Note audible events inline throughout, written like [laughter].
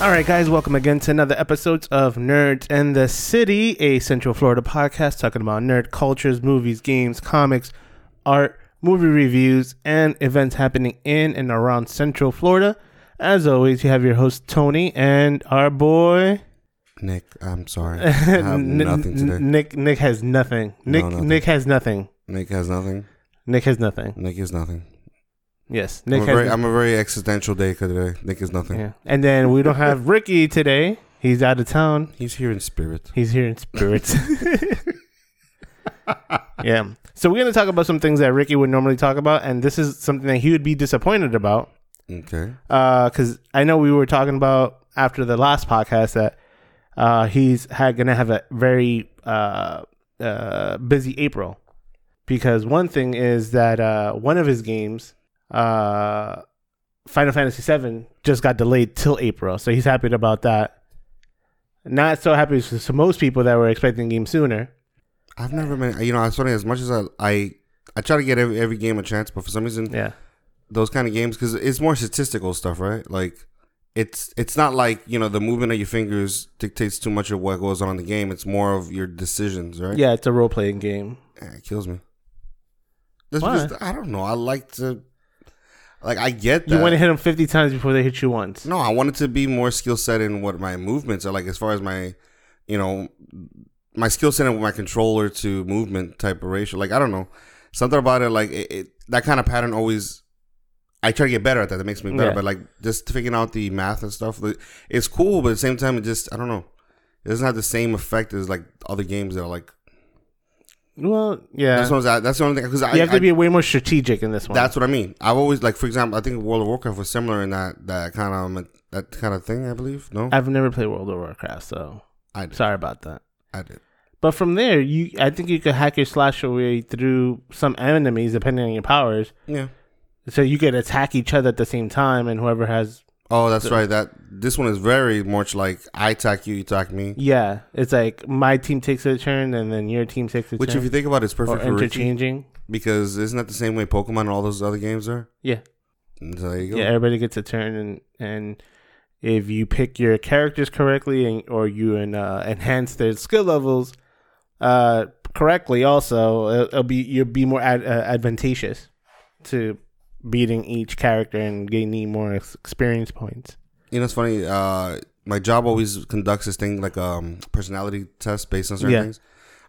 All right, guys, welcome again to another episode of Nerds in the City, a Central Florida podcast talking about nerd cultures, movies, games, comics, art, movie reviews, and events happening in and around Central Florida. As always, you have your host Tony and our boy Nick, I'm sorry. [laughs] I have nothing today. Nick. Nick has nothing. Nick. nothing. Nick has nothing. Nick has nothing. Nick has nothing. Nick is nothing. Yes, I'm Nick a, has. very. I'm a very existential day today. Nick is nothing. yeah. And then we don't have Ricky today. He's out of town. He's here in spirit. He's here in spirit. [laughs] yeah. So we're gonna talk about some things that Ricky would normally talk about, and this is something that he would be disappointed about. Okay. Because I know we were talking about after the last podcast that uh, he's had gonna have a very uh, uh, busy April. Because one thing is that uh, one of his games, uh, Final Fantasy VII, just got delayed till April, so he's happy about that. Not so happy for most people that were expecting the game sooner. I've never been. You know, it's funny. As much as I, I, I try to get every, every game a chance, but for some reason, Yeah, those kind of games because it's more statistical stuff, right? Like, it's it's not like you know the movement of your fingers dictates too much of what goes on in the game. It's more of your decisions, right? yeah, it's a role playing game. Eh, it kills me. That's Why? because I don't know. I like to, like, I get that. You want to hit them fifty times before they hit you once. No, I wanted to be more skill set in what my movements are like as far as my, you know, my skill set and my controller to movement type of ratio. Like I don't know, something about it like it, it, that kind of pattern always. I try to get better at that. That makes me better. Yeah. But like just figuring out the math and stuff, like, it's cool. But at the same time, it just I don't know. It doesn't have the same effect as like other games that are like. Well, yeah, That's what I that's the only thing because I you have to I- be way more strategic in this one. That's what I mean. I've always like, for example, I think World of Warcraft was similar in that that kind of um, that kind of thing. I believe. No, I've never played World of Warcraft, so I did. sorry about that. I did. But from there, you I think you could hack your slash your way through some enemies depending on your powers. Yeah. So you could attack each other at the same time, and whoever has Oh, that's right. That this one is very much like I attack you, you attack me. yeah, it's like my team takes a turn, and then your team takes a Which, turn, Which, if you think about it, is or perfect for Ricky interchanging. because isn't that the same way Pokemon and all those other games are? Yeah. So there you go. Yeah, everybody gets a turn, and and if you pick your characters correctly, and or you and uh, enhance their skill levels uh, correctly, also it'll, it'll be you'll be more ad, uh, advantageous to beating each character and gaining more experience points. You know, it's funny. Uh, my job always conducts this thing like um personality test based on certain Yeah. things.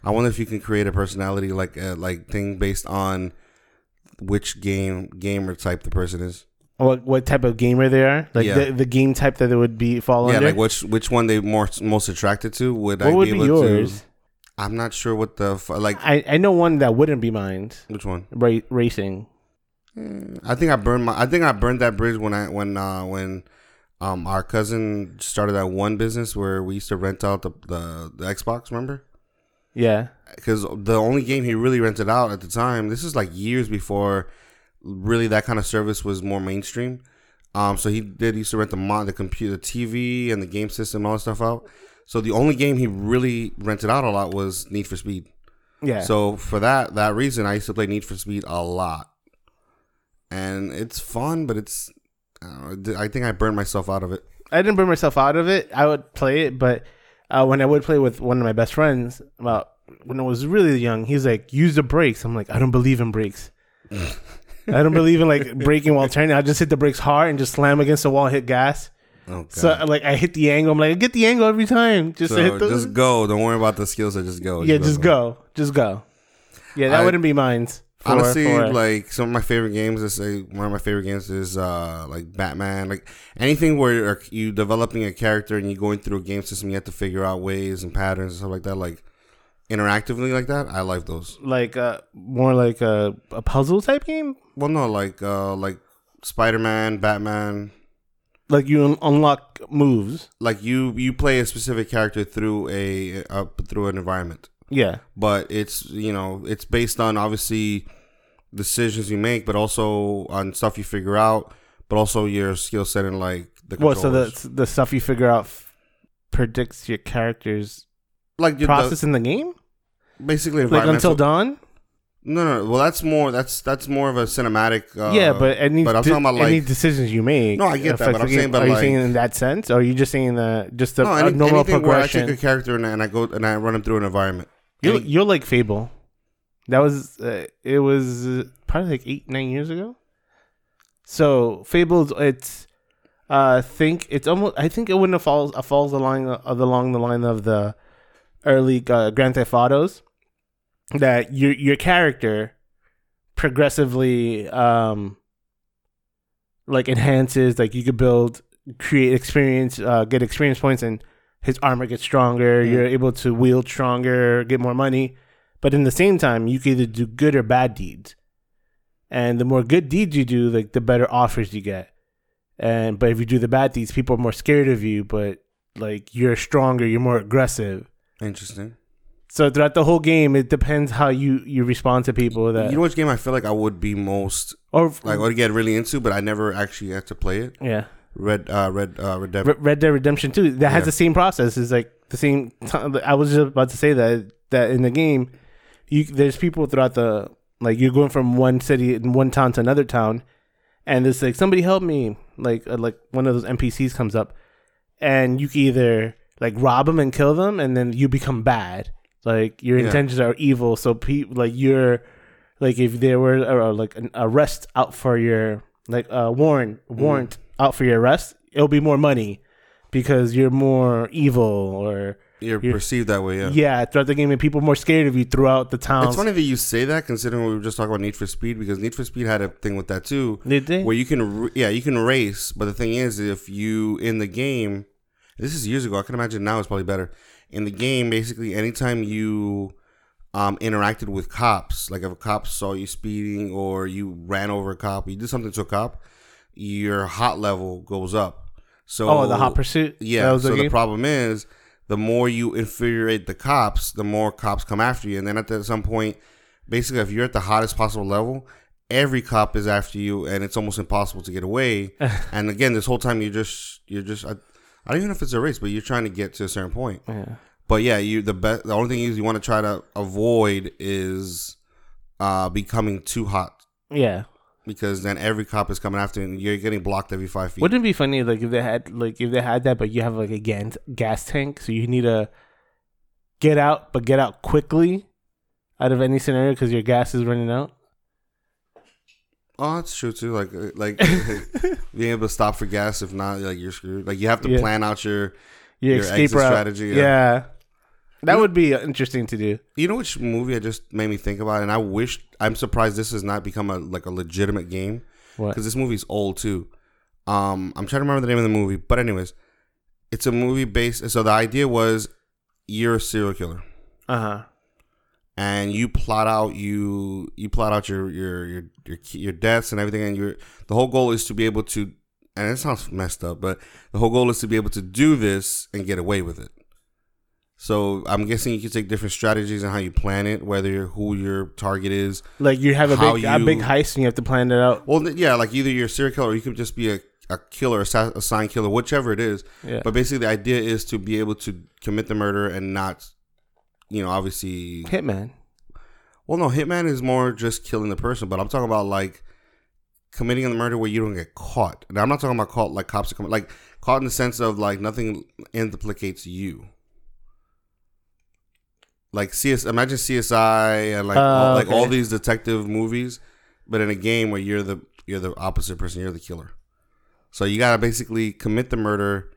I wonder if you can create a personality like uh, like thing based on which game gamer type the person is. What what type of gamer they are? Like Yeah. the, the game type that they would be fall yeah, under. like which which one they more most attracted to. Would what I would be be able yours? to? I'm not sure what the like. I I know one that wouldn't be mine. Which one? Ra- racing. I think I burned my. I think I burned that bridge when I when uh when um our cousin started that one business where we used to rent out the the, the Xbox. Remember? Yeah. Because the only game he really rented out at the time. This is like years before really that kind of service was more mainstream. Um, so he did he used to rent the mod, the computer, the TV, and the game system, all that stuff out. So the only game he really rented out a lot was Need for Speed. Yeah. So for that that reason, I used to play Need for Speed a lot, and it's fun, but it's I, know, I think I burned myself out of it. I didn't burn myself out of it. I would play it, but uh, when I would play with one of my best friends, about when I was really young, he's like, "Use the brakes." I'm like, "I don't believe in brakes. [laughs] I don't believe in like braking while turning. I just hit the brakes hard and just slam against the wall, hit gas. Oh, So like I hit the angle. I'm like, I get the angle every time. Just So hit the, just go. Don't worry about the skills. I just go. yeah, just go, just go. Yeah, that I- wouldn't be mine. For- Honestly, for- like some of my favorite games, is say one of my favorite games is uh like Batman, like anything where you're, developing a character and you're going through a game system, you have to figure out ways and patterns and stuff like that, like interactively like that. I like those. like uh, more like a, a puzzle type game. Well, no, like uh like Spider Man, Batman. Like you un- unlock moves. Like you you play a specific character through a uh, through an environment, Yeah, but it's you know it's based on obviously decisions you make, but also on stuff you figure out, but also your skill set and like the Well, so the the stuff you figure out f- predicts your character's like the- process in the game, basically like until dawn. No, no, no. Well, that's more. That's that's more of a cinematic. Uh, yeah, but any but I'm de- talking about any decisions you make. No, I get that, but the I'm game. saying, but are you like- saying in that sense, or are you just saying the just the no, any, normal progression? where I take a character and, and I go and I run him through an environment. You'll, you'll like Fable. That was uh, it was probably like eight nine years ago. So Fables, it's uh, think it's almost. I think it wouldn't have falls uh, falls along uh, along the line of the early uh, Grand Theft Autos. That your your character progressively um like enhances. Like you could build, create experience, uh, get experience points, and his armor gets stronger. Mm. You're able to wield stronger, get more money. But in the same time, you can either do good or bad deeds. And the more good deeds you do, like the better offers you get. And but if you do the bad deeds, people are more scared of you. But like you're stronger, you're more aggressive. Interesting. So throughout the whole game, it depends how you you respond to people that You know which game I feel like I would be most or like would get really into, but I never actually had to play it. yeah. Red, uh, Red, uh, Red Dead. Red Dead Redemption 2 that has Yeah. the same process. It's like the same. Time. I was just about to say that that in the game, you there's people throughout the like you're going from one city in one town to another town, and it's like somebody help me. Like uh, like one of those NPCs comes up, and you can either like rob them and kill them, and then you become bad. Like your Yeah. intentions are evil. So pe- like you're like if there were uh, like an arrest out for your like a warrant warrant out for your arrest, it'll be more money because you're more evil or You're you're- perceived that way, yeah. yeah. throughout the game and people are more scared of you throughout the town. It's funny that you say that, considering we were just talking about Need for Speed, because Need for Speed had a thing with that too, Did they? where you can, yeah, you can race, but the thing is, if you in the game, this is years ago. I can imagine now it's probably better. In the game, basically, anytime you um, interacted with cops, like if a cop saw you speeding or you ran over a cop, you did something to a cop, your hot level goes up. So oh, the hot pursuit. Yeah. So the the problem is, the more you infuriate the cops, the more cops come after you, and then at the, some point, basically, if you're at the hottest possible level, every cop is after you, and it's almost impossible to get away. [laughs] and again, this whole time, you're just you're just I, I don't even know if it's a race, but you're trying to get to a certain point. yeah. But yeah, you the best. The only thing is you want to try to avoid is uh becoming too hot Yeah. Because then every cop is coming after you, and you're getting blocked every five feet. Wouldn't it be funny like if they had like if they had that, but you have like a gas gas tank, so you need to get out, but get out quickly out of any scenario because your gas is running out. Oh, that's true too. Like, uh, like [laughs] [laughs] being able to stop for gas. If not, like you're screwed. Like you have to Yeah. plan out your. Your, Your escape strategy, Yeah. yeah. That would be uh, interesting to do. You know which movie I just made me think about, and I wish I'm surprised this has not become a like a legitimate game What? because this movie's old too. Um, I'm trying to remember the name of the movie, but anyways, it's a movie based. So the idea was you're a serial killer. Uh huh. and you plot out you you plot out your your your your, key- your deaths and everything and your the whole goal is to be able to and it sounds messed up but the whole goal is to be able to do this and get away with it so i'm guessing you can take different strategies on how you plan it whether you're, who your target is Like you have a big a big heist and you have to plan it out. well yeah like either you're a serial killer or you could just be a, a killer a sign killer whichever it is Yeah. but basically the idea is to be able to commit the murder and not you know obviously Hitman. Well, no, hitman is more just killing the person, but I'm talking about like committing the murder where you don't get caught. And I'm not talking about caught like cops are coming, like caught in the sense of like nothing implicates you. Like CS, imagine CSI and like Oh, all, ah, like all these detective movies, but in a game where you're the you're the opposite person, you're the killer. So you gotta basically commit the murder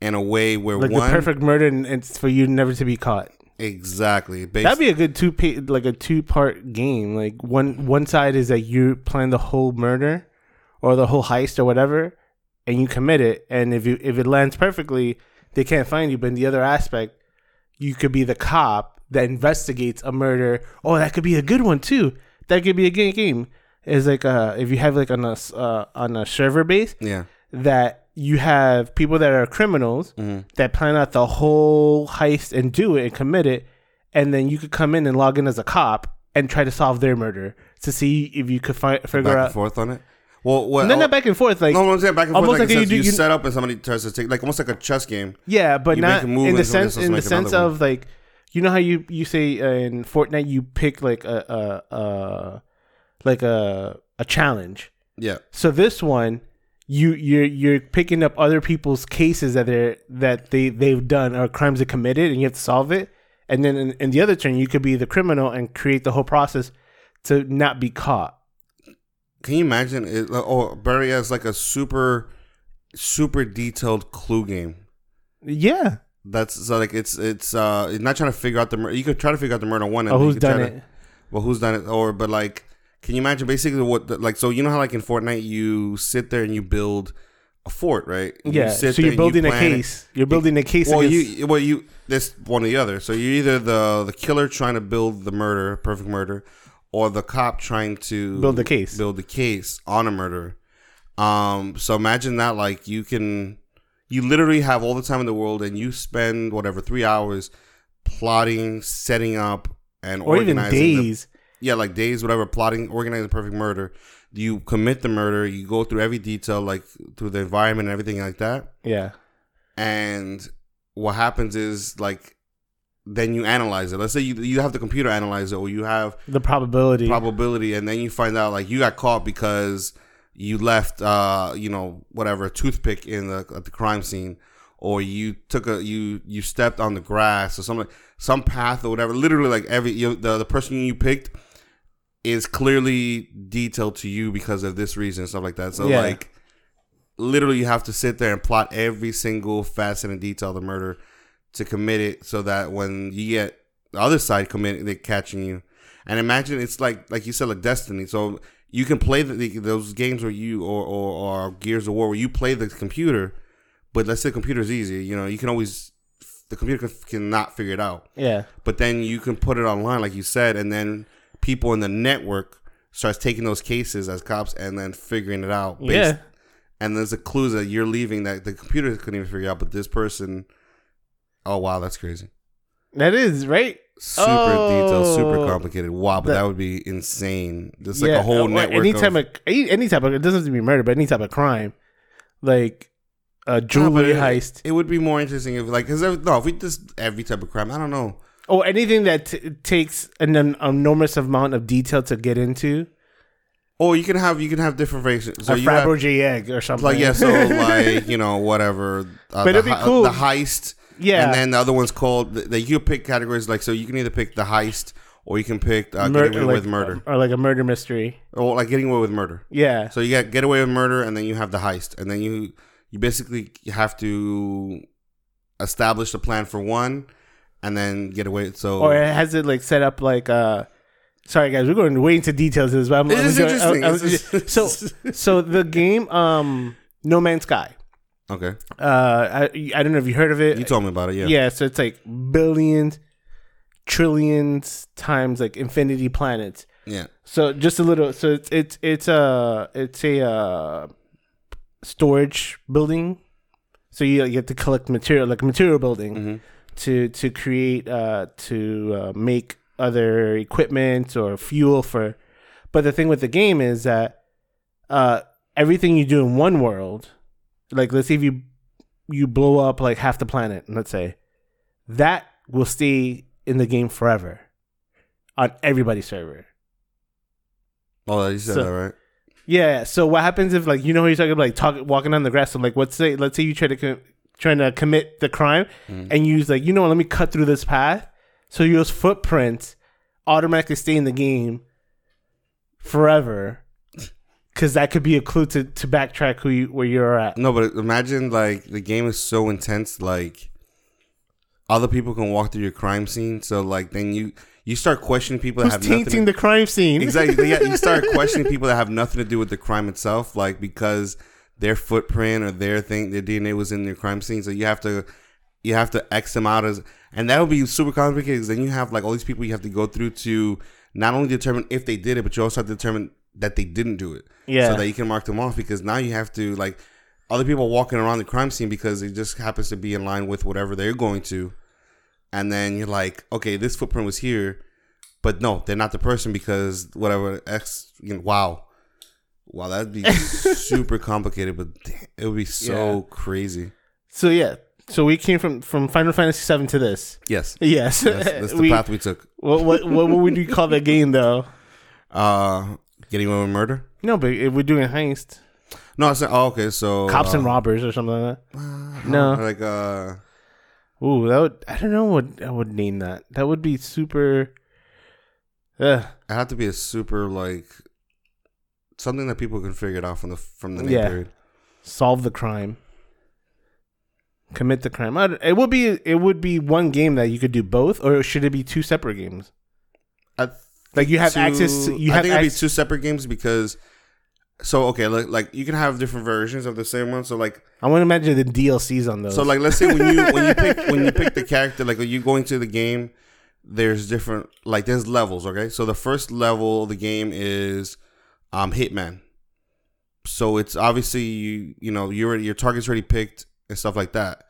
in a way where Like one the perfect murder, and it's for you never to be caught. exactly based, That'd be a good two pa- like a two part game. Like one one side is that you plan the whole murder or the whole heist or whatever, and you commit it. And if you if it lands perfectly, they can't find you. But in the other aspect, you could be the cop that investigates a murder. Oh, that could be a good one too. That could be a good game. Is like uh if you have like on a uh, on a server base yeah. that you have people that are criminals Mhm. that plan out the whole heist and do it and commit it, and then you could come in and log in as a cop and try to solve their murder to see if you could find figure Back and forth on it. Well, what? Then not back and forth, like no, I'm saying back and forth. almost Like, like you do- you you- set up and somebody tries to take, like almost like a chess game. yeah, but not in the sense in the sense of like you know how you you say uh, in Fortnite you pick like a a, a like a a challenge. Yeah. So this one, you you're you're picking up other people's cases that they're that they they've done or crimes they committed, and you have to solve it. And then in, in the other turn, you could be the criminal and create the whole process to not be caught. Can you imagine it? Oh, Barry has like a super, super detailed clue game. Yeah. That's so like it's it's uh it's not trying to figure out the murder. You could try to figure out the murder one. And Oh, you who's could try done to- it? well, who's done it? Or but like, can you imagine basically what the, like? So you know how like in Fortnite you sit there and you build a fort, right? You Yeah. sit So there you're and you building a plan it. case. You're building a case. Well, against, you well you this one or the other. So you're either the the killer trying to build the murder, perfect murder, or the cop trying to Build the case. build the case on a murder. Um, so imagine that like you can, you literally have all the time in the world, and you spend whatever three hours plotting, setting up, and or even organizing the- days. yeah, like days, whatever, plotting, organizing a perfect murder. You commit the murder. You go through every detail, like through the environment and everything like that yeah. and what happens is like then you analyze it let's say you, you have the computer analyze it or you have The probability. probability and then you find out like you got caught because you left uh you know whatever a toothpick in the at the crime scene or you took a you you stepped on the grass or something some path or whatever. Literally like every you the, the person you picked is clearly detailed to you because of this reason and stuff like that. So Yeah. like literally you have to sit there and plot every single facet and detail of the murder to commit it so that when you get the other side commit they're catching you. And imagine it's like like you said like destiny. So you can play the, the, those games where you or, or or gears of war where you play the computer but let's say the computer is easy you know you can always the computer can, cannot figure it out yeah. but then you can put it online like you said and then people in the network starts taking those cases as cops and then figuring it out based- Yeah. and there's a clues that you're leaving that the computer couldn't even figure out but this person oh wow that's crazy That is right. Super Oh. detailed super complicated wow but That- that would be insane just like yeah. a whole or network Any type of any, any type of it doesn't have to be murder, but any type of crime, like a jewelry heist it would be more interesting if like because no if we just every type of crime i don't know or anything that t- takes an, an enormous amount of detail to get into. or you can have you can have different versions so a you Fabergé egg or something. like yeah so [laughs] like you know whatever uh, But it'd be cool. the heist yeah. and then the other one's called that you pick categories like so you can either pick the heist or you can pick uh, Mur- getting away like- with murder or like a murder mystery. or like getting away with murder Yeah. so you got get away with murder and then you have the heist and then you you basically have to establish the plan for one and then get away so Or it has it like set up like uh sorry guys, we're going way into details of this, but I'm, It I'm is gonna- interesting. I'm- I'm- just- so so the game um No Man's Sky. Okay Uh I, I don't know if you heard of it. you told me about it yeah yeah. so it's like billions, trillions times like infinity planets. yeah So just a little. So it's it's it's a it's a uh, storage building. So you, you get to collect material like material building hmm to to create uh, to uh, make other equipment or fuel for. But the thing with the game is that uh, everything you do in one world, like let's say if you you blow up like half the planet, let's say, that will stay in the game forever on everybody's server. oh you said So- that right Yeah. So what happens if like you know you're talking about like talk, walking on the grass? So like let's say let's say you try to co- trying to commit the crime Mhm. and you use like you know what, let me cut through this path. So your footprints automatically stay in the game forever. Because that could be a clue to, to backtrack who you where you're at. No, but imagine like the game is so intense, like other people can walk through your crime scene. So like then you you start questioning people that Who's have nothing. tainting To, the crime scene? exactly. Yeah, you start [laughs] questioning people that have nothing to do with the crime itself, like because their footprint or their thing, their DNA was in their crime scene. So you have to you have to X them out as, and that would be super complicated. 'cause then you have like all these people you have to go through to not only determine if they did it, but you also have to determine that they didn't do it Yeah. so that you can mark them off because now you have to like other people walking around the crime scene because it just happens to be in line with whatever they're going to and then you're like okay this footprint was here but no they're not the person because whatever x you know, wow wow that'd be [laughs] super complicated but it would be so Yeah. crazy So yeah, So we came from from Final Fantasy Seven to this. Yes, Yes, [laughs] yes that's [laughs] the we, path we took. what, what what would you call that game though? Uh, getting away with murder. No, but if we're doing a heist, No, I said, oh, okay, so cops and uh, robbers or something like that. No. like uh, Ooh, that would I don't know what I would name that. That would be super. Uh, it had to be a super like something that people can figure it out from the from the name Yeah. period. solve the crime. Commit the crime. I- It would be it would be one game that you could do both, or should it be two separate games? I Like you have two- access. To, you I have think it'd be two separate games because. So okay, like, like you can have different versions of the same one. So like, I want to imagine the DLCs on those. so like, let's say when you when you pick when you pick the character, like when you go into the game, there's different like there's levels. Okay, so the first level of the game is um Hitman. So it's obviously you you know your your target's already picked and stuff like that,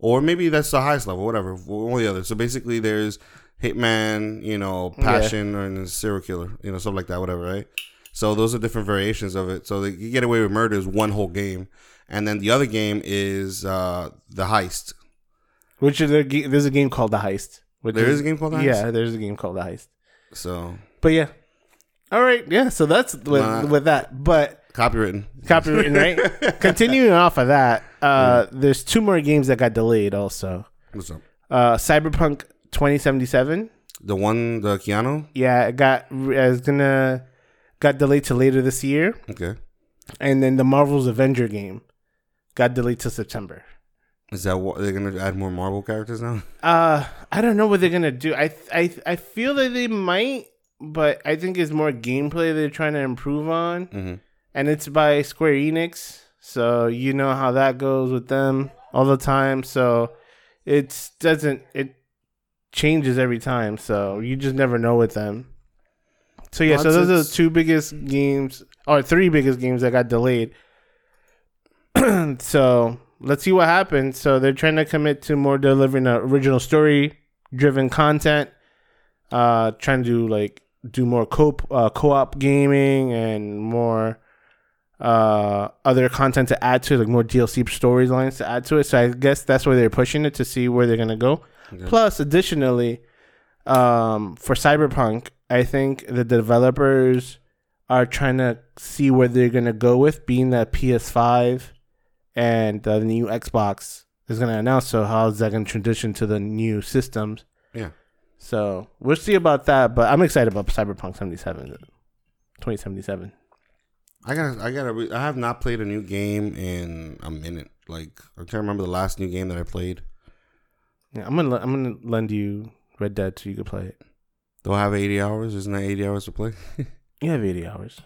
or maybe that's the highest level, whatever, one or the other. So basically, there's Hitman, you know, Yeah. Passion, or and serial killer, you know, stuff like that, whatever, right? So those are different variations of it. So the, you get away with murder is one whole game, and then the other game is uh the heist. which is a, there's a game called The Heist. Which There is a game called the heist. Yeah, there's a game called The Heist. So But yeah, all right, yeah. So that's with Nah. with that. But copywritten. copywritten, right? [laughs] Continuing off of that, uh, there's two more games that got delayed. Also, What's up? uh, Cyberpunk 2077. The one, the Keanu. Yeah, it got is gonna got delayed to later this year, Okay, and then the Marvel's Avenger game got delayed to September. is that what they're gonna add more Marvel characters now? Uh, I don't know what they're gonna do. I I I feel that they might, but I think it's more gameplay they're trying to improve on, hmm and it's by Square Enix, so you know how that goes with them all the time. So it doesn't it changes every time, so you just never know with them. So yeah, Well, so those are the two biggest games or three biggest games that got delayed. [clears throat] so let's see what happens. So they're trying to commit to more delivering original story driven content. Uh, trying to do like do more co uh, co-op gaming and more uh other content to add to it, like more DLC storylines to add to it. So I guess that's where they're pushing it to see where they're gonna go. Plus, additionally, um, for Cyberpunk, I think the developers are trying to see where they're gonna go with, being that PS5 and the new Xbox is gonna announce. So how is that gonna transition to the new systems? Yeah. So we'll see about that, but I'm excited about Cyberpunk 77, 2077. I gotta, I gotta, re- I have not played a new game in a minute. Like I can't remember the last new game that I played. Yeah, I'm gonna I'm gonna lend you Red Dead so you can play it. Do I have eighty hours? Isn't that eighty hours to play? [laughs] You have 80 hours.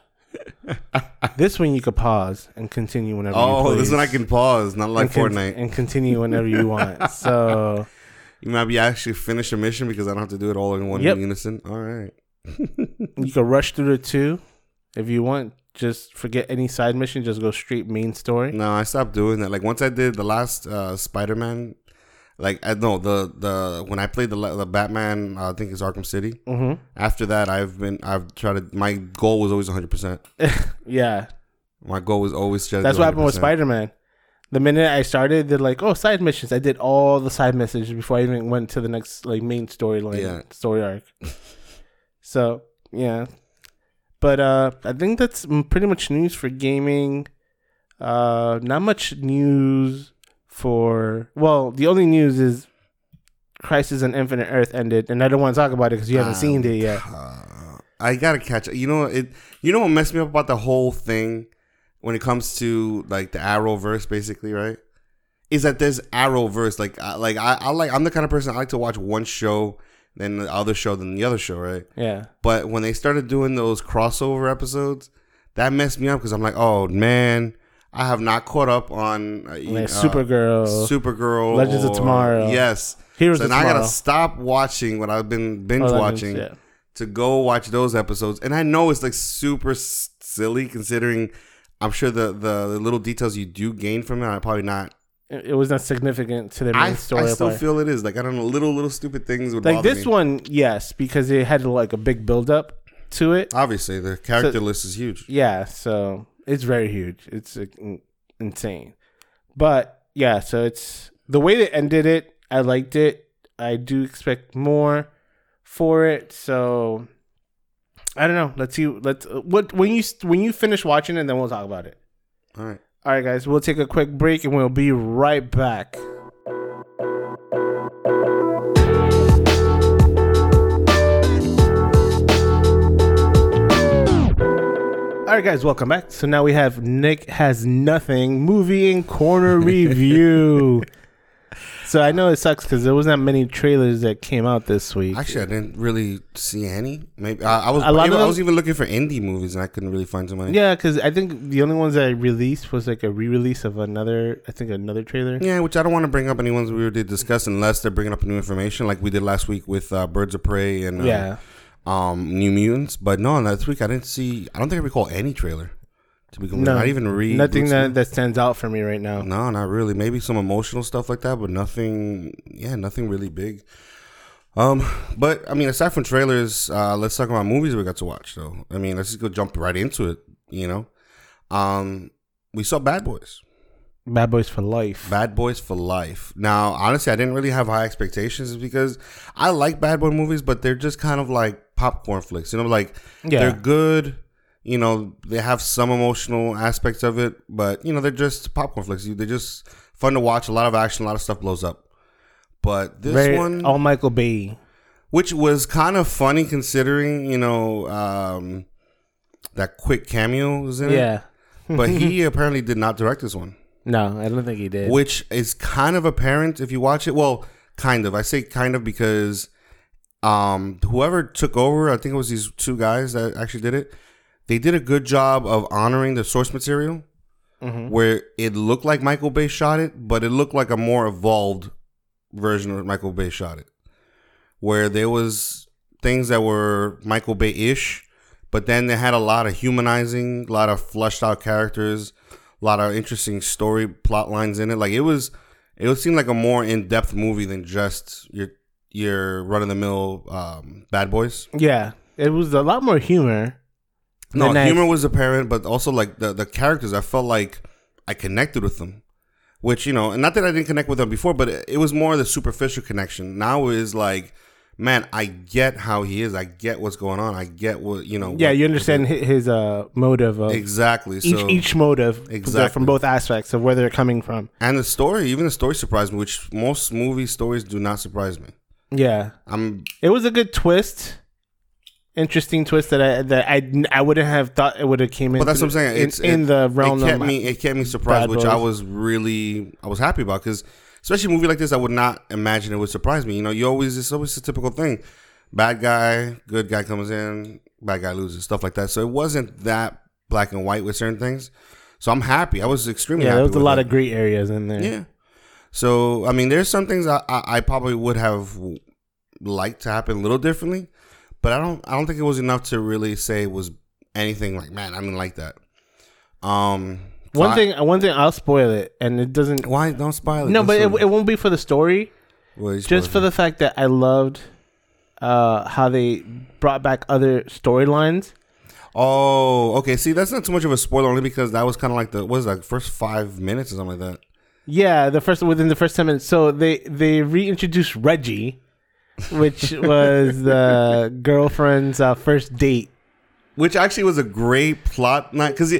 [laughs] this one you could pause and continue whenever. you want. oh, this one I can pause, not like and con- Fortnite. and continue whenever you want. [laughs] So You might be actually finish a mission because I don't have to do it all in one Yep. unison. All right. you can rush through the two if you want. Just forget any side mission. Just go straight main story. No, I stopped doing that. Like once I did the last uh, Spider Man, like I know the the when I played the the Batman, uh, I think it's Arkham City. Mm-hmm. After that, I've been I've tried to. My goal was always 100. percent [laughs] Yeah, My goal was always just. that's what happened with Spider Man. The minute I started, they're like, "Oh, side missions." I did all the side missions before I even went to the next like main storyline, Yeah. story arc. [laughs] so yeah, but uh, I think that's pretty much news for gaming. Uh, not much news for well, the only news is Crisis on Infinite Earth ended, and I don't want to talk about it because you haven't seen it yet. Uh, I gotta catch. You know it. You know what messed me up about the whole thing when it comes to like the Arrowverse, basically, right? Is that there's Arrowverse. Like, I, like I, I like. I'm the kind of person I like to watch one show, then the other show, then the other show, right? Yeah, But when they started doing those crossover episodes, that messed me up because I'm like, oh man, I have not caught up on uh, like Supergirl, Supergirl, Legends of Tomorrow. Yes. Heroes So of now I gotta stop watching what I've been binge Oh, watching yeah. to go watch those episodes. And I know it's like super silly considering I'm sure the, the, the little details you do gain from it are probably not. It, it was not significant to the main I, story. I still part. feel it is. Like, I don't know, little, little stupid things would like this me. one, yes, because it had like a big build up to it. Obviously, the character So- list is huge. Yeah, so it's very huge. It's uh, insane. But yeah, so it's the way they ended it, I liked it. I do expect more for it. So I don't know. Let's see. Let's what when you when you finish watching it, then we'll talk about it. All right. All right, guys. We'll take a quick break and we'll be right back. All right, guys, welcome back. So now we have Nick has nothing movie and corner [laughs] review. so I know it sucks because there wasn't that many trailers that came out this week. Actually, I didn't really see any. Maybe I, I was. A lot even- of I was even looking for indie movies, and I couldn't really find many. yeah, because I think the only ones that I released was like a re-release of another. I think another trailer. Yeah, which I don't want to bring up any ones we already discussed unless they're bringing up new information, like we did last week with uh, Birds of Prey and uh, Yeah. Um, New Mutants. But no, this week I didn't see. I don't think I recall any trailer. To be No, not even read Nothing that, that stands out for me right now. No, not really. Maybe some emotional stuff like that, but nothing. Yeah, nothing really big. Um, but I mean, aside from trailers, uh, let's talk about movies we got to watch. So, I mean, let's just go jump right into it. You know, um, we saw Bad Boys. Bad Boys for Life. Bad Boys for Life. Now, honestly, I didn't really have high expectations because I like bad boy movies, but they're just kind of like popcorn flicks. You know, like Yeah. they're good. You know, they have some emotional aspects of it, but you know, they're just popcorn flicks. They're just fun to watch. A lot of action, a lot of stuff blows up. But this Very, one, all Michael Bay. which was kind of funny considering, you know, um, that quick cameo was in it. Yeah. [laughs] But he [laughs] apparently did not direct this one No, I don't think he did. which is kind of apparent if you watch it. Well, kind of. I say kind of because um whoever took over, I think it was these two guys that actually did it. They did a good job of honoring the source material, Mhm. where it looked like Michael Bay shot it, but it looked like a more evolved version of Michael Bay shot it, where there was things that were Michael Bay ish, but then they had a lot of humanizing, a lot of fleshed out characters, a lot of interesting story plot lines in it. Like it was, it would seem like a more in depth movie than just your your run of the mill um, Bad Boys. yeah. It was a lot more humor. No, humor was apparent, but also like the the characters, I felt like I connected with them. Which you know, and not that I didn't connect with them before, but it, it was more the superficial connection. Now is like, man, I get how he is. I get what's going on. I get what you know. Yeah, what- you understand hi- his uh, motive of exactly. each So each motive Exactly. from both aspects of where they're coming from. and the story, even the story surprised me, which most movie stories do not surprise me. Yeah, I'm it was a good twist, interesting twist that I that I, I wouldn't have thought it would have came in. But that's what I'm saying. It's in it- the realm It kept of me. It kept me surprised, which I was really I was happy about because especially a movie like this, I would not imagine it would surprise me. You know, you always it's always a typical thing. Bad guy, good guy comes in, bad guy loses, stuff like that. So it wasn't that black and white with certain things. So I'm happy. I was extremely yeah, happy. there was a lot it. of gray areas in there. Yeah. So I mean, there's some things I, I, I probably would have liked to happen a little differently, but I don't I don't think it was enough to really say it was anything like man I didn't like that. Um, One I- thing, one thing, I'll spoil it, and it doesn't. why don't spoil it? No, but it, it won't be for the story. Just for the fact that I loved uh, how they brought back other storylines. oh okay. See, that's not too much of a spoiler only because that was kind of like the what was like first five minutes or something like that. Yeah, the first within the first ten minutes. So they they reintroduced Reggie, which [laughs] was the girlfriend's uh, first date. which actually was a great plot night because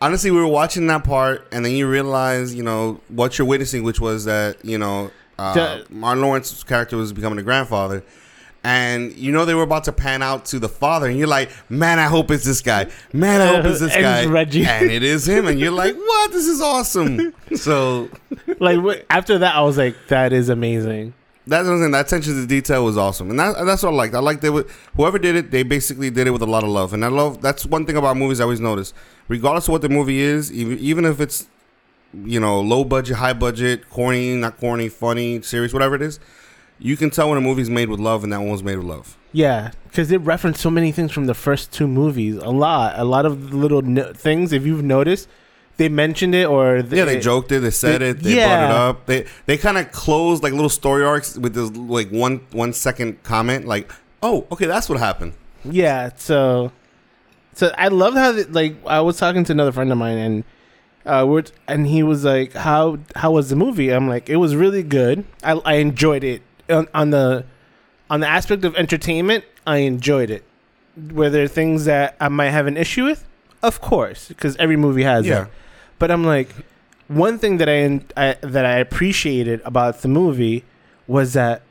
honestly we were watching that part and then you realize you know what you're witnessing which was that you know uh, martin lawrence's character was becoming a grandfather and you know they were about to pan out to the father and you're like man i hope it's this guy man i hope it's this And guy Reggie. and it is him and you're like what this is awesome [laughs] so Like after that, I was like, that is amazing. that's what I'm saying. That attention to detail was awesome, and that, that's what I liked. I like they would whoever did it, they basically did it with a lot of love, and I love that's one thing about movies I always notice. Regardless of what the movie is, even even if it's you know low budget, high budget, corny, not corny, funny, serious, whatever it is, you can tell when a movie's made with love, and that one was made with love. Yeah, because it referenced so many things from the first two movies. A lot, a lot of little no- things. If you've noticed, they mentioned it or Yeah, they joked it, they said they- it, they yeah. brought it up. They they kind of closed like little story arcs with this like one one second comment, like, oh, okay, that's what happened. Yeah, so so I love how they, like I was talking to another friend of mine and Uh, we're, and he was like, "How how was the movie?" I'm like, "It was really good. I, I enjoyed it on, on the on the aspect of entertainment. I enjoyed it. Were there things that I might have an issue with? Of course, because every movie has Yeah. that. But I'm like, one thing that I, I that I appreciated about the movie was that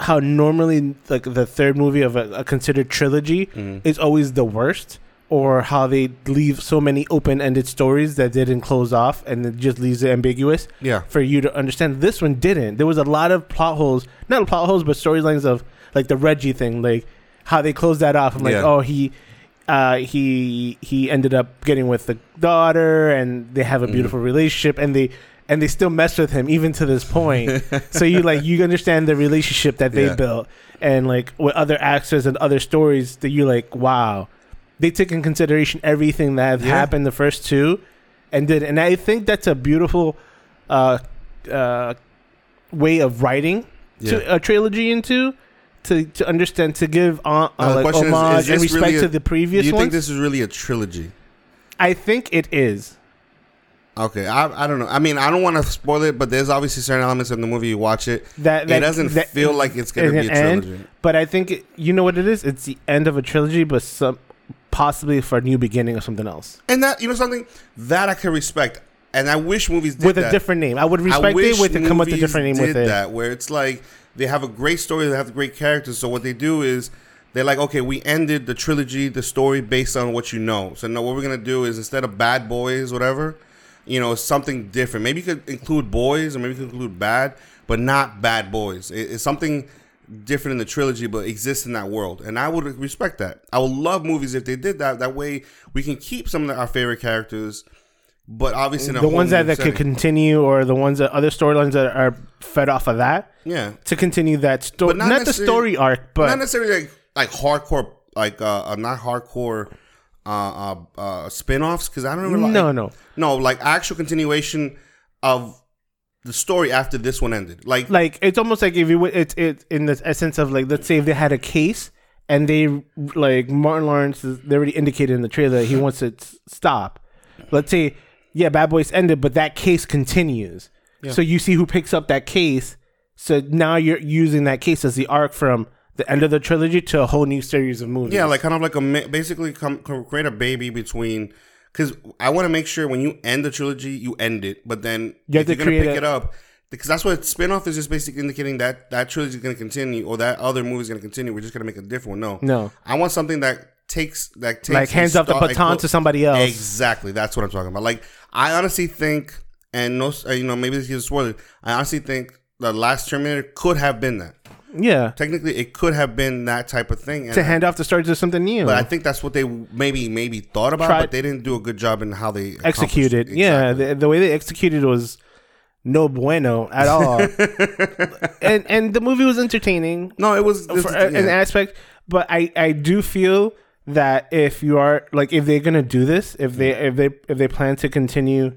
how normally like the third movie of a, a considered trilogy Mhm. is always the worst, or how they leave so many open-ended stories that didn't close off and it just leaves it ambiguous Yeah. for you to understand. This one didn't. There was a lot of plot holes, not plot holes, but storylines of like the Reggie thing, like how they closed that off. I'm like, Yeah. oh, he, uh, he, he ended up getting with the daughter, and they have a Mhm. beautiful relationship, and they. And they still mess with him even to this point. [laughs] so you like you understand the relationship that they Yeah. built, and like with other actors and other stories that you like. Wow, they took in consideration everything that Yeah. happened the first two, and did. And I think that's a beautiful uh, uh, way of writing Yeah. to a trilogy into to to understand to give uh, Now, uh, like question is, homage is and respect really a- to the previous Do you ones. think this is really a trilogy? I think it is. Okay, I, I don't know. I mean, I don't want to spoil it, but there's obviously certain elements in the movie. You watch it, That, that it doesn't that- feel like it's going to be a an end, trilogy. But I think it, you know what it is. It's the end of a trilogy, but some possibly for a new beginning or something else And that you know something that I can respect, and I wish movies did with that. a different name. I would respect wish it with to come up with a different name did with it. that, where it's like they have a great story, they have great characters. So what they do is they're like, okay, we ended the trilogy, the story based on what you know. So now what we're gonna do is instead of bad boys, whatever, you know, something different. Maybe you could include boys, or maybe you could include bad, but not bad boys. It- it's something different in the trilogy, but exists in that world, and I would respect that. I would love movies if they did that. That way, we can keep some of our favorite characters. But obviously, the ones that, that could continue, or the ones that other storylines that are fed off of that yeah, to continue that story. Not Not, the story arc, but not necessarily like like hardcore like uh, uh not hardcore uh uh, uh spin-offs because I don't know like, no, no. no like actual continuation of the story after this one ended like like it's almost like if you would it's it in the essence of like let's say if they had a case and they like Martin Lawrence is, they already indicated in the trailer that he wants to stop. Let's say yeah, Bad Boys ended, but that case continues. So you see who picks up that case. So now you're using that case as the arc from the end of the trilogy to a whole new series of movies. yeah like kind of like a basically come, come create a baby between because I want to make sure when you end the trilogy you end it but then You if to you're gonna pick a- it up because that's what spin-off is just basically indicating that that trilogy is going to continue or that other movie is going to continue we're just going to make a different one no No. I want something that takes that takes like hands off the baton like, to somebody else. Exactly, that's what I'm talking about. Like, I honestly think, and no, uh, you know, maybe this is spoiler. I honestly think the last Terminator could have been that. Yeah. Technically, it could have been that type of thing. To I- hand off the story to something new. but I think that's what they maybe maybe thought about, Tried- but they didn't do a good job in how they executed. it. Yeah, the, the way they executed was no bueno at all. [laughs] and and the movie was entertaining no, it was for this- a- an aspect, but I I do feel that if you are like if they're gonna do this, if they if they if they plan to continue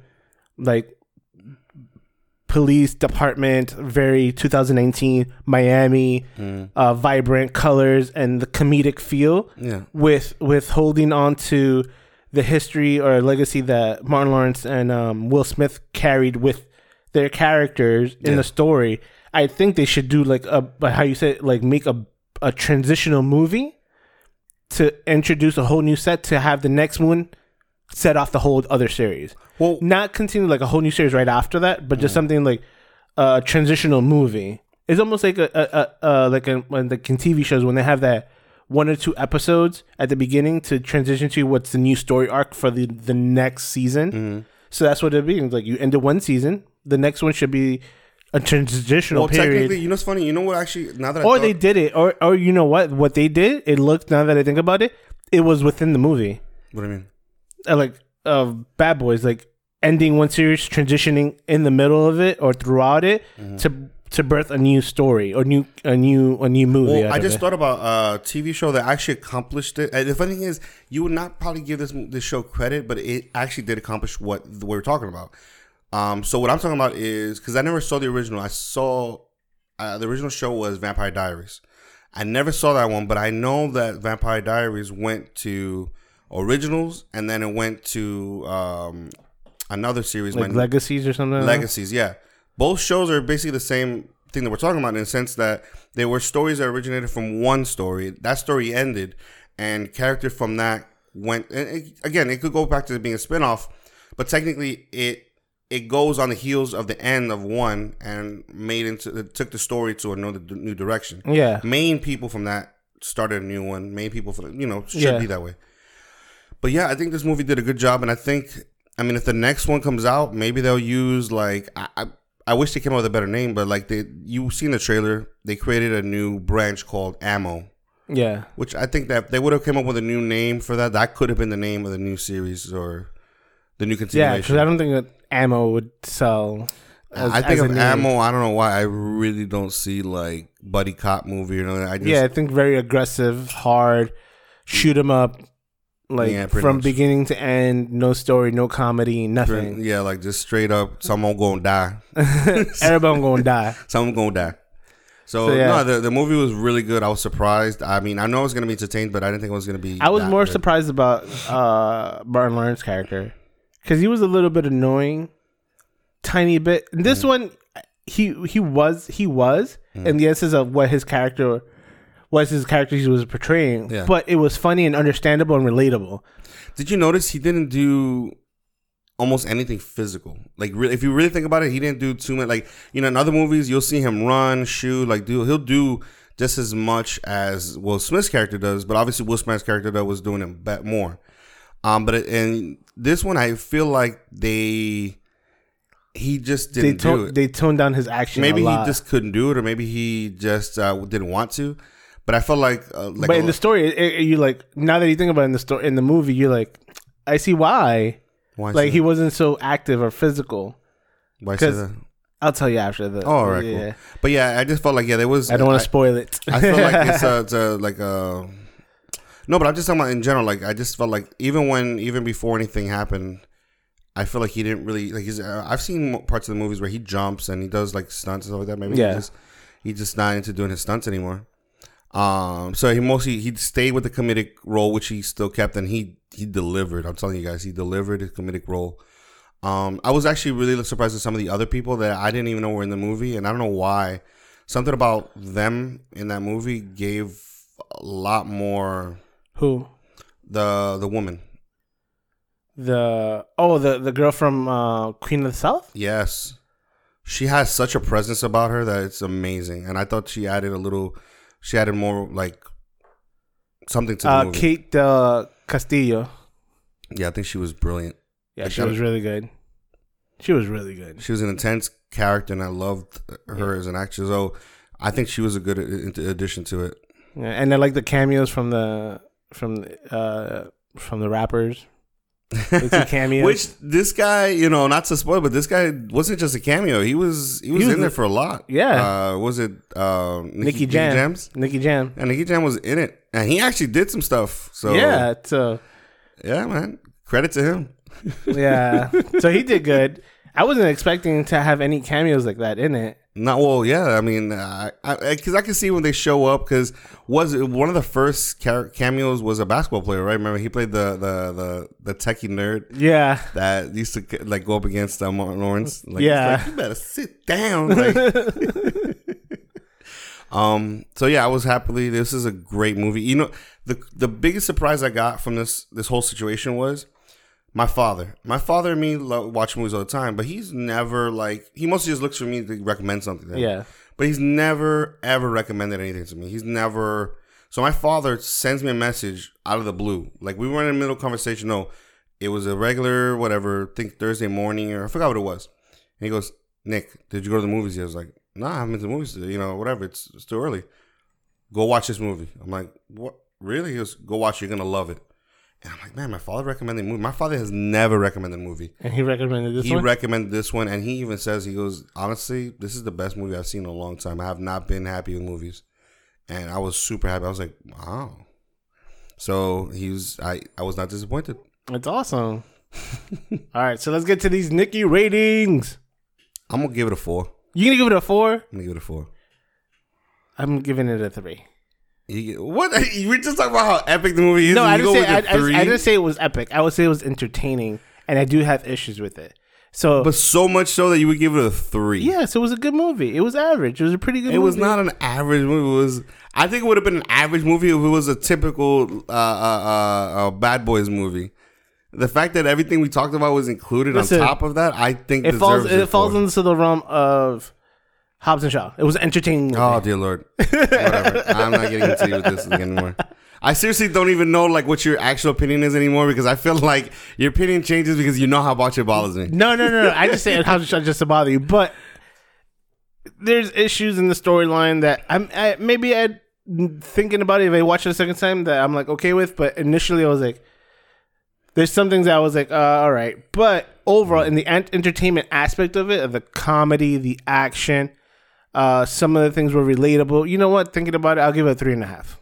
like police department very 2019 Miami Mm. uh vibrant colors and the comedic feel yeah. with with holding on to the history or legacy that Martin Lawrence and um, Will Smith carried with their characters in Yeah. the story. I think they should do like a how you say like make a a transitional movie to introduce a whole new set to have the next one set off the whole other series. Well, Not continue like a whole new series right after that, but just something like a transitional movie. It's almost like a, a, a, a like a, when the in TV shows when they have that one or two episodes at the beginning to transition to what's the new story arc for the the next season. Mm-hmm. So that's what it'd be. It's like you ended one season, the next one should be a transitional well, period. technically, you know, it's funny. You know what? Actually, now that I think Or thought, they did it, or or you know what? What they did, it looked now that I think about it, it was within the movie. what do you mean? Uh, like of Bad Boys, like ending one series, transitioning in the middle of it or throughout it Mm-hmm. to to birth a new story or new a new a new movie. Well, I just it. thought about a TV show that actually accomplished it. And the funny thing is, you would not probably give this this show credit, but it actually did accomplish what we were talking about. Um, so what I'm talking about is because I never saw the original. I saw uh, the original show was Vampire Diaries. I never saw that one, but I know that Vampire Diaries went to originals, and then it went to um, another series, like legacies or something. Legacies, yeah. Both shows are basically the same thing that we're talking about in the sense that they were stories that originated from one story. That story ended, and character from that went. And it, again, it could go back to being a spinoff, but technically, it it goes on the heels of the end of one and made into it took the story to another d- new direction. Yeah. Main people from that started a new one. Main people for you know should Yeah. be that way. But yeah, I think this movie did a good job, and I think I mean if the next one comes out, maybe they'll use like I. I I wish they came up with a better name, but like they, you seen the trailer, they created a new branch called Ammo, Yeah. which I think that they would have come up with a new name for that. That could have been the name of the new series or the new continuation. Yeah, because I don't think that ammo would sell. As, I think of ammo. I don't know why. I really don't see like buddy cop movie or nothing. I just yeah, I think very aggressive, hard, shoot 'em up, like Yeah, from much. beginning to end, no story, no comedy, nothing. yeah, like just straight up, someone gonna die. [laughs] Everybody gonna [laughs] die. Someone gonna die. So, So, yeah. no, the the movie was really good. I was surprised. I mean, I know I was gonna be entertained, but I didn't think it was gonna be. I was more good. surprised about uh Martin Lawrence character because he was a little bit annoying, tiny bit. And Mm. this one, he he was he was Mm. in the essence of what his character was his character he was portraying. Yeah. But it was funny and understandable and relatable. Did you notice he didn't do almost anything physical? Like, really, if you really think about it, he didn't do too much. Like, you know, in other movies, you'll see him run, shoot, like do he'll do just as much as Will Smith's character does. But obviously, Will Smith's character though was doing it bet more. Um, but in this one, I feel like they he just didn't do it. they toned down his action. maybe he just couldn't do it, or maybe he just uh, didn't want to. But I felt like, uh, like but in the story, it, it- you like now that you think about it in the story in the movie, you're like, I see why. why Like he wasn't so active or physical. why say that? I'll tell you after the. Oh, all right, yeah. cool. But yeah, I just felt like yeah, there was. I don't want to spoil it. [laughs] I feel like it's a, [laughs] it's a like a no, but I'm just talking about in general. Like I just felt like even when even before anything happened, I feel like he didn't really like. He's uh, I've seen parts of the movies where he jumps and he does like stunts and stuff like that. Maybe Yeah. he just he's just not into doing his stunts anymore. Um, so he mostly he stayed with the comedic role, which he still kept, and he he delivered. I'm telling you guys, he delivered his comedic role. Um, I was actually really surprised at some of the other people that I didn't even know were in the movie, and I don't know why. Something about them in that movie gave a lot more Who? the the woman. The oh the the girl from uh, Queen of the South. Yes, she has such a presence about her that it's amazing, and I thought she added a little. She added more like something to the Uh, movie. Kate uh, Castillo. Yeah, I think she was brilliant. Yeah, Like she was really good. She was really good. She was an intense character, and I loved her as an actress. So I think she was a good addition to it. Yeah, and I like the cameos from the from uh from the rappers. It's [laughs] a cameo. Which this guy, you know, not to spoil, but this guy wasn't just a cameo. He was he was, was in there the- for a lot. Yeah. Uh, was it uh, Nicky Jam. Jams? Nicky Jam. And Nicky Jam was in it, and he actually did some stuff. So yeah, so yeah, man. Credit to him. yeah, so he did good. I wasn't expecting to have any cameos like that in it. Not well, yeah. I mean, I because I, can see when they show up because was one of the first cameos was a basketball player, right? Remember he played the the the the techie nerd Yeah, that used to like go up against um, Martin Lawrence. Like, Yeah. like, you better sit down. Like, [laughs] um. So yeah, I was happily. This is a great movie. You know, the the biggest surprise I got from this this whole situation was my father. My father and me lo- watch movies all the time, but he's never like he mostly just looks for me to recommend something. to him. yeah, But he's never ever recommended anything to me. He's never. So my father sends me a message out of the blue. Like we were in the middle of conversation. No, it was a regular whatever. think Thursday morning or I forgot what it was. And he goes, Nick, did you go to the movies? yet?" I was like, Nah, I haven't been to the movies. today. You know, whatever. It's, it's too early. Go watch this movie. I'm like, what? Really? He goes, go watch. it. You're gonna love it. And I'm like, man, my father recommended a movie. My father has never recommended a movie and he recommended this he one. recommended this one, and he even says he goes, honestly, this is the best movie I've seen in a long time. I have not been happy with movies, and I was super happy. I was like, wow. So he was, I, I was not disappointed. it's awesome. [laughs] All right, so let's get to these Nikki ratings. I'm gonna give it a four. You gonna give it a four? I'm gonna give it a four. I'm giving it a three. You what? [laughs] You were just talking about how epic the movie is. No, I didn't say. I, I? I didn't say it was epic. I would say it was entertaining and I do have issues with it. So But so much so that you would give it a three. yes, it was a good movie. It was average. It was a pretty good. It was not an average movie. It was I think it would have been an average movie if it was a typical uh, uh, uh, uh, Bad Boys movie. The fact that everything we talked about was included Listen, on top of that, I think It falls. deserves It falls into the realm of Hobbs and Shaw. It was entertaining. Oh dear lord! Whatever. [laughs] I'm not getting into you with this anymore. I seriously don't even know like what your actual opinion is anymore because I feel like your opinion changes because you know how much it bothers me. No, no, no, no. I just say Hobbs and Shaw just to bother you, but there's issues in the storyline that I'm I, maybe I thinking about it if I watch it a second time that I'm like okay with, but initially I was like, there's some things that I was like, uh, all right, but overall in the ent- entertainment aspect of it, of the comedy, the action, uh, some of the things were relatable. You know what? Thinking about it, I'll give it a three and a half.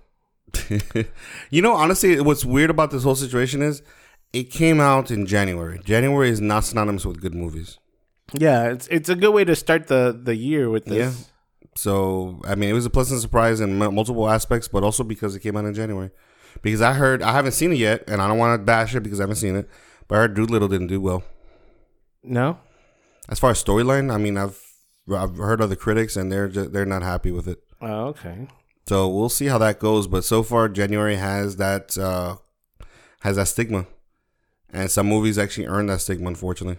[laughs] you know, honestly, what's weird about this whole situation is it came out in January. January is not synonymous with good movies. Yeah, it's it's a good way to start the the year with this. Yeah. So I mean, it was a pleasant surprise in m- multiple aspects, but also because it came out in January. Because I heard I haven't seen it yet, and I don't want to bash it because I haven't seen it. But I heard Dolittle didn't do well. No, As far as storyline, I mean, I've I've heard other critics, and they're just, they're not happy with it. oh, okay. So we'll see how that goes. But so far, January has that uh, has that stigma, and some movies actually earn that stigma. Unfortunately,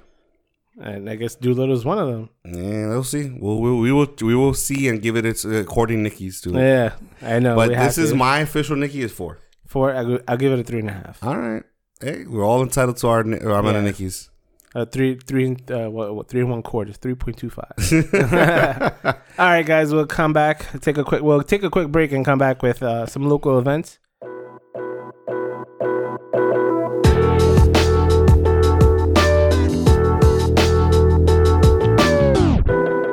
And I guess Dolittle is one of them. yeah, we'll see. We'll, we'll we will we will see and give it its uh, according Nikki's to. Yeah, I know. But this is my official Nikki is four. four. I'll, I'll give it a three and a half. All right. Hey, we're all entitled to our amount of Yeah. Nikki's. Uh, three, three, uh, what, what, three and one quarters, three point two five. [laughs] [laughs] All right, guys, we'll come back. Take a quick. We'll take a quick break and come back with uh, some local events.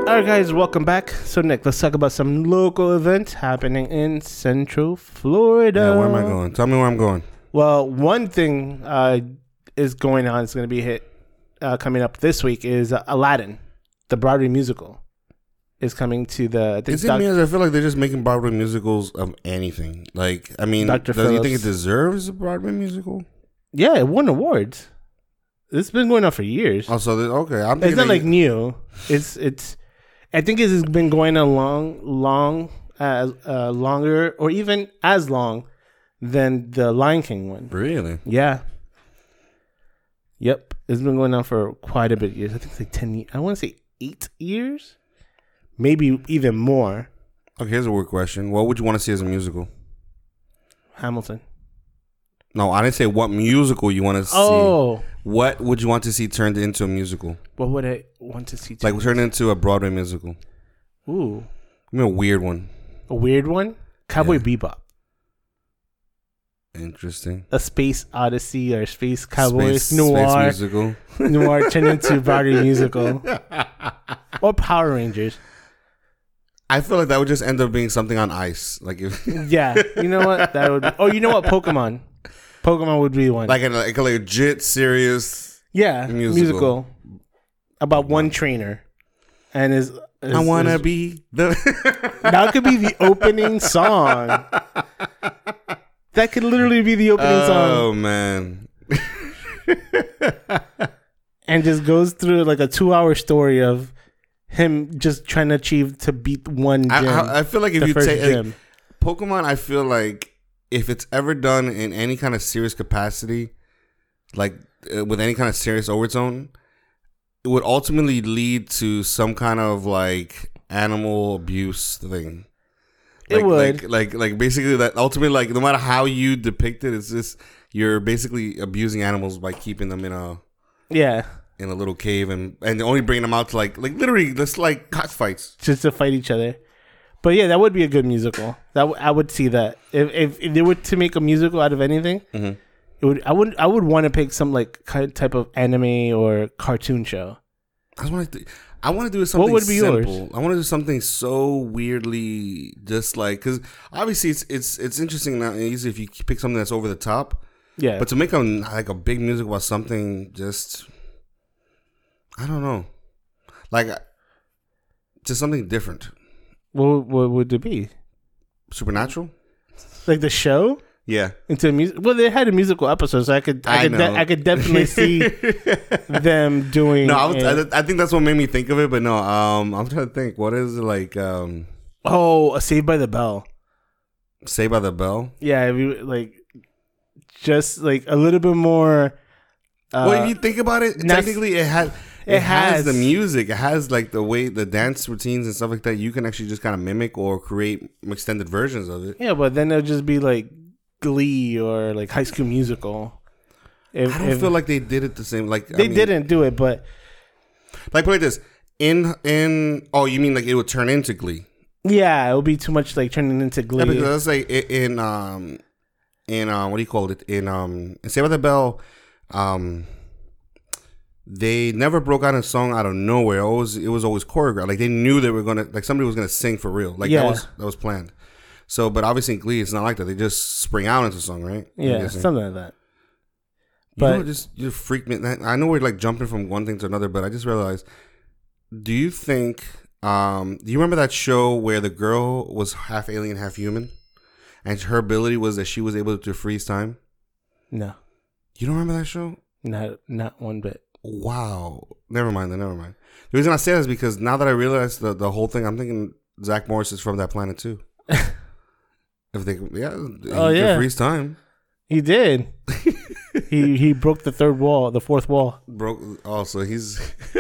All right, guys, welcome back. So, Nick, let's talk about some local events happening in Central Florida. Yeah, where am I going? Tell me where I'm going. Well, one thing uh, is going on. It's going to be hit uh, coming up this week. Is uh, Aladdin, the Broadway musical, is coming to the. I think it Doc- me? I feel like they're just making Broadway musicals of anything. Like, I mean, Dr. does you think it deserves a Broadway musical? yeah, it won awards. It's been going on for years. Also, th- okay, I'm it's thinking not like new. It's it's. I think it's been going on long, long, as uh, longer, or even as long than the Lion King one. really. Yeah. Yep. It's been going on for quite a bit of years. I think it's like 10 years. I want to say eight years. Maybe even more. Okay, here's a weird question. What would you want to see as a musical? Hamilton. No, I didn't say what musical you want to see. Oh. What would you want to see turned into a musical? What would I want to see? Like too? turned into a Broadway musical. Ooh. Give me a weird one. A weird one? Cowboy Yeah. Bebop. Interesting. A space odyssey or space cowboy Space- noir. space musical. [laughs] noir turned into Broadway musical. [laughs] or Power Rangers. I feel like that would just end up being something on ice. Like if [laughs] Yeah. You know what? That would be, Oh, you know what? Pokemon. Pokemon would be one. like a like a legit serious Yeah, Musical. musical. about one trainer, and is, is I wanna is- be the that could be the opening song. That could literally be the opening song, Oh man. [laughs] and just goes through like a two-hour story of him just trying to achieve to beat one gym. I, I, I feel like if you take like. Pokemon, I feel like if it's ever done in any kind of serious capacity, like uh, with any kind of serious overtone, it would ultimately lead to some kind of like animal abuse thing. It Like, would. like, like, like basically that ultimately, like no matter how you depict it, it's just you're basically abusing animals by keeping them in a yeah, in a little cave and and only bringing them out to like like literally just like cockfights. just to fight each other. But yeah, that would be a good musical. That w- I would see that if, if if they were to make a musical out of anything, Mhm. it would. I would I would want to pick some like kind type of anime or cartoon show. I just want to. I want to do something would be yours? simple. I want to do something so weirdly just like because obviously it's it's it's interesting and easy if you pick something that's over the top, Yeah, but to make a like a big music about something just I don't know, like uh, just something different, what what would it be? supernatural. Like the show? Yeah, into music. Well, they had a musical episode, so I could I, I could de- I could definitely see [laughs] them doing. no, I, was, a- I, I think that's what made me think of it. But no, um, I'm trying to think. What is it like? Um, oh, a Saved by the Bell. Saved by the Bell. Yeah, we, like just like a little bit more. Uh, well, if you think about it, nas- technically it has it, It has, has- the music. It has like the way the dance routines and stuff like that. You can actually just kind of mimic or create extended versions of it. yeah, but then it'll just be like Glee or like High School Musical. If, I don't if- feel like they did it the same. Like I they mean, didn't do it, but Like put it like this in in. Oh, you mean like it would turn into Glee? yeah, it would be too much like turning into Glee. Yeah, because let's say i- in um in um what do you call it in um in Saved by the Bell, um they never broke out a song out of nowhere. Always it was always choreographed. Like they knew they were gonna like somebody was gonna sing for real. Like Yeah. that was that was planned. So, but obviously in Glee, it's not like that. They just spring out into song, right? Yeah, something like that. you know, but- just you freak me. I know we're like jumping from one thing to another, but I just realized. Do you think? Um, do you remember that show where the girl was half alien, half human, and her ability was that she was able to freeze time? No, You don't remember that show? not not one bit. Wow. Never mind. Then never mind. The reason I say that is because now that I realize the the whole thing, I'm thinking Zach Morris is from that planet too. [laughs] if they, yeah, Oh, yeah. freeze time. He did. [laughs] he he broke the third wall, the fourth wall. Broke. Oh, so he's. He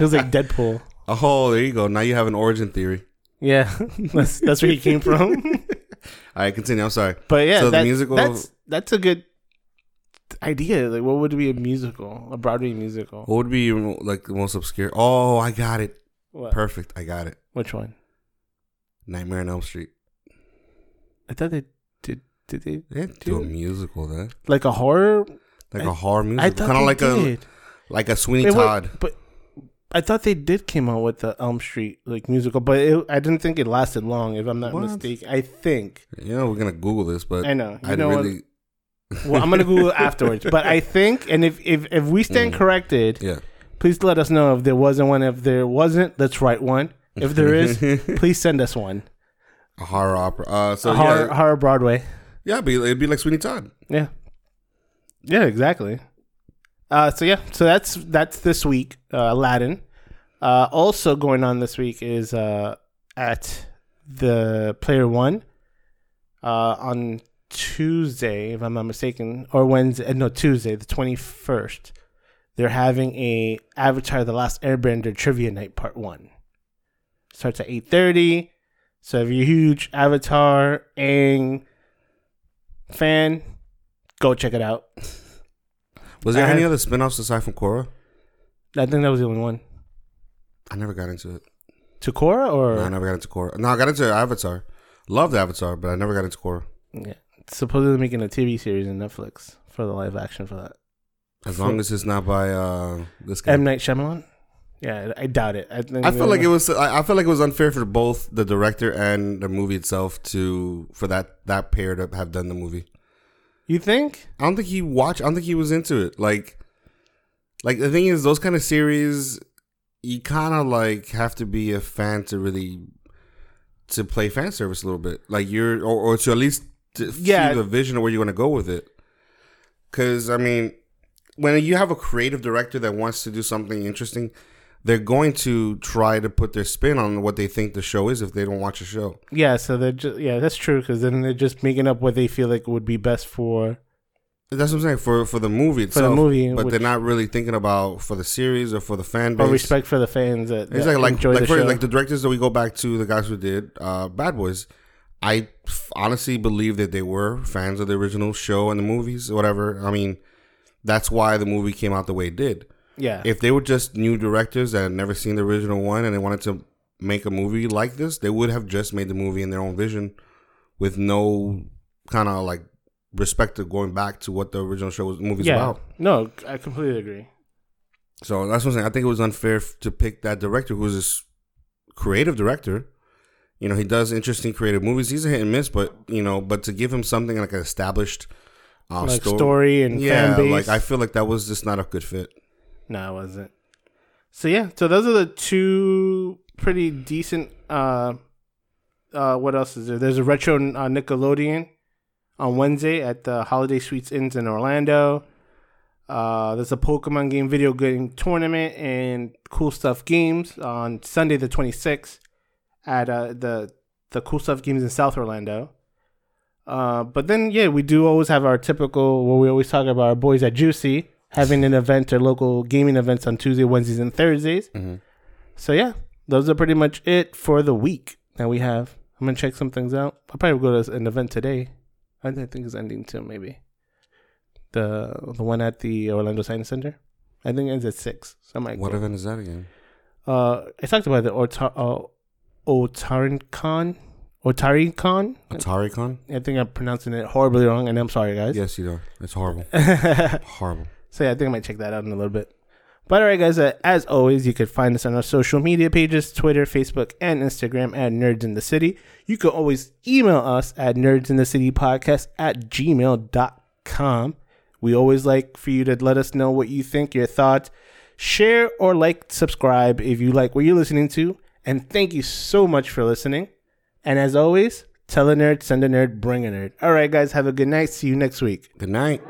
was like Deadpool. [laughs] oh, there you go. Now you have an origin theory. Yeah, [laughs] that's that's where he came from. All right, continue. I'm sorry. But yeah, So the musical- That's that's a good idea. Like, what would be a musical? A Broadway musical? What would be like the most obscure? Oh, I got it. What? Perfect. I got it. Which one? Nightmare on Elm Street. I thought they did. Did they They didn't do a musical then, like a horror? like I- a horror musical, kind of like did. a like a Sweeney Wait, what- Todd. but I thought they did came out with the Elm Street like musical, but it, I didn't think it lasted long. If I'm not What? mistaken, I think You know, we're gonna Google this, but I know. You I know what? really, [laughs] Well, I'm gonna Google it afterwards. But I think, and if if if we stand Mm. corrected, yeah. please let us know if there wasn't one. If there wasn't, let's write one. If there is, [laughs] please send us one. A horror opera. Uh, so a horror, yeah, horror Broadway. yeah, it'd be, it'd be like Sweeney Todd. Yeah, yeah, exactly. Uh, so yeah, so that's that's this week. Uh, Aladdin. Uh, also going on this week is uh, at the Player One uh, on Tuesday, if I'm not mistaken, or Wednesday. uh, No, Tuesday, the twenty first. They're having a Avatar: The Last Airbender trivia night, part one. Starts at eight thirty. So if you're a huge Avatar Aang fan, go check it out. Was there I any other spin-offs aside from Korra? I think that was the only one. I never got into it. To Korra or No, I never got into Korra. No, I got into Avatar. Loved Avatar, but I never got into Korra. yeah, supposedly making a TV series in Netflix for the live action for that. As long as it's not by uh, this guy. M Night Shyamalan. Yeah, I doubt it. I, I feel like it was. I feel like it was unfair for both the director and the movie itself to for that that pair to have done the movie. You think? I don't think he watched. I don't think he was into it. Like, like the thing is, those kind of series, you kind of like have to be a fan to really to play fan service a little bit. Like you're, or, or to at least to Yeah. see the vision of where you're going to go with it. Because I mean, when you have a creative director that wants to do something interesting, they're going to try to put their spin on what they think the show is if they don't watch the show. Yeah, so they're just yeah, that's true because then they're just making up what they feel like would be best for That's what I'm saying for for the movie itself, for the movie, but which, they're not really thinking about for the series or for the fan or respect for the fans that, that Exactly, like like the for like the directors that we go back to, the guys who did uh, Bad Boys. I f- honestly believe that they were fans of the original show and the movies, or whatever. I mean, that's why the movie came out the way it did. Yeah, If they were just new directors that had never seen the original one and they wanted to make a movie like this, they would have just made the movie in their own vision, with no kind of like respect to going back to what the original show was movie's yeah. about. No, I completely agree. So that's what I'm saying. I think it was unfair to pick that director who's this creative director. You know, he does interesting creative movies. He's a hit and miss, but you know, but to give him something like an established uh, like story, story, and yeah, fan base. like I feel like that was just not a good fit. No, it wasn't. So yeah, so those are the two pretty decent. uh uh What else is there? There's a retro uh, Nickelodeon on Wednesday at the Holiday Suites Inns in Orlando. Uh, there's a Pokemon game video game tournament and cool stuff games on Sunday the 26th at uh, the the cool stuff games in South Orlando. Uh, but then yeah, we do always have our typical where we always talk about our boys at Juicy having an event or local gaming events on Tuesday, Wednesdays, and Thursdays. Mhm. So yeah, those are pretty much it for the week that we have. I'm gonna check some things out. I'll probably go to an event today. I think it's ending too, maybe. The the one at the Orlando Science Center. I think it ends at six. So I might What go. event is that again? Uh, I talked about the Otar uh, Otaricon. Otaricon. AtariCon? I think I'm pronouncing it horribly wrong, and I'm sorry, guys. Yes, you are. It's horrible. [laughs] horrible. So yeah, I think I might check that out in a little bit. But all right, guys. Uh, as always, you could find us on our social media pages: Twitter, Facebook, and Instagram at Nerds in the City. You can always email us at Nerds in the City Podcast at gmail.com. We always like for you to let us know what you think, your thoughts. Share or like, subscribe if you like what you're listening to. And thank you so much for listening. And as always, tell a nerd, send a nerd, bring a nerd. All right, guys, have a good night. See you next week. Good night.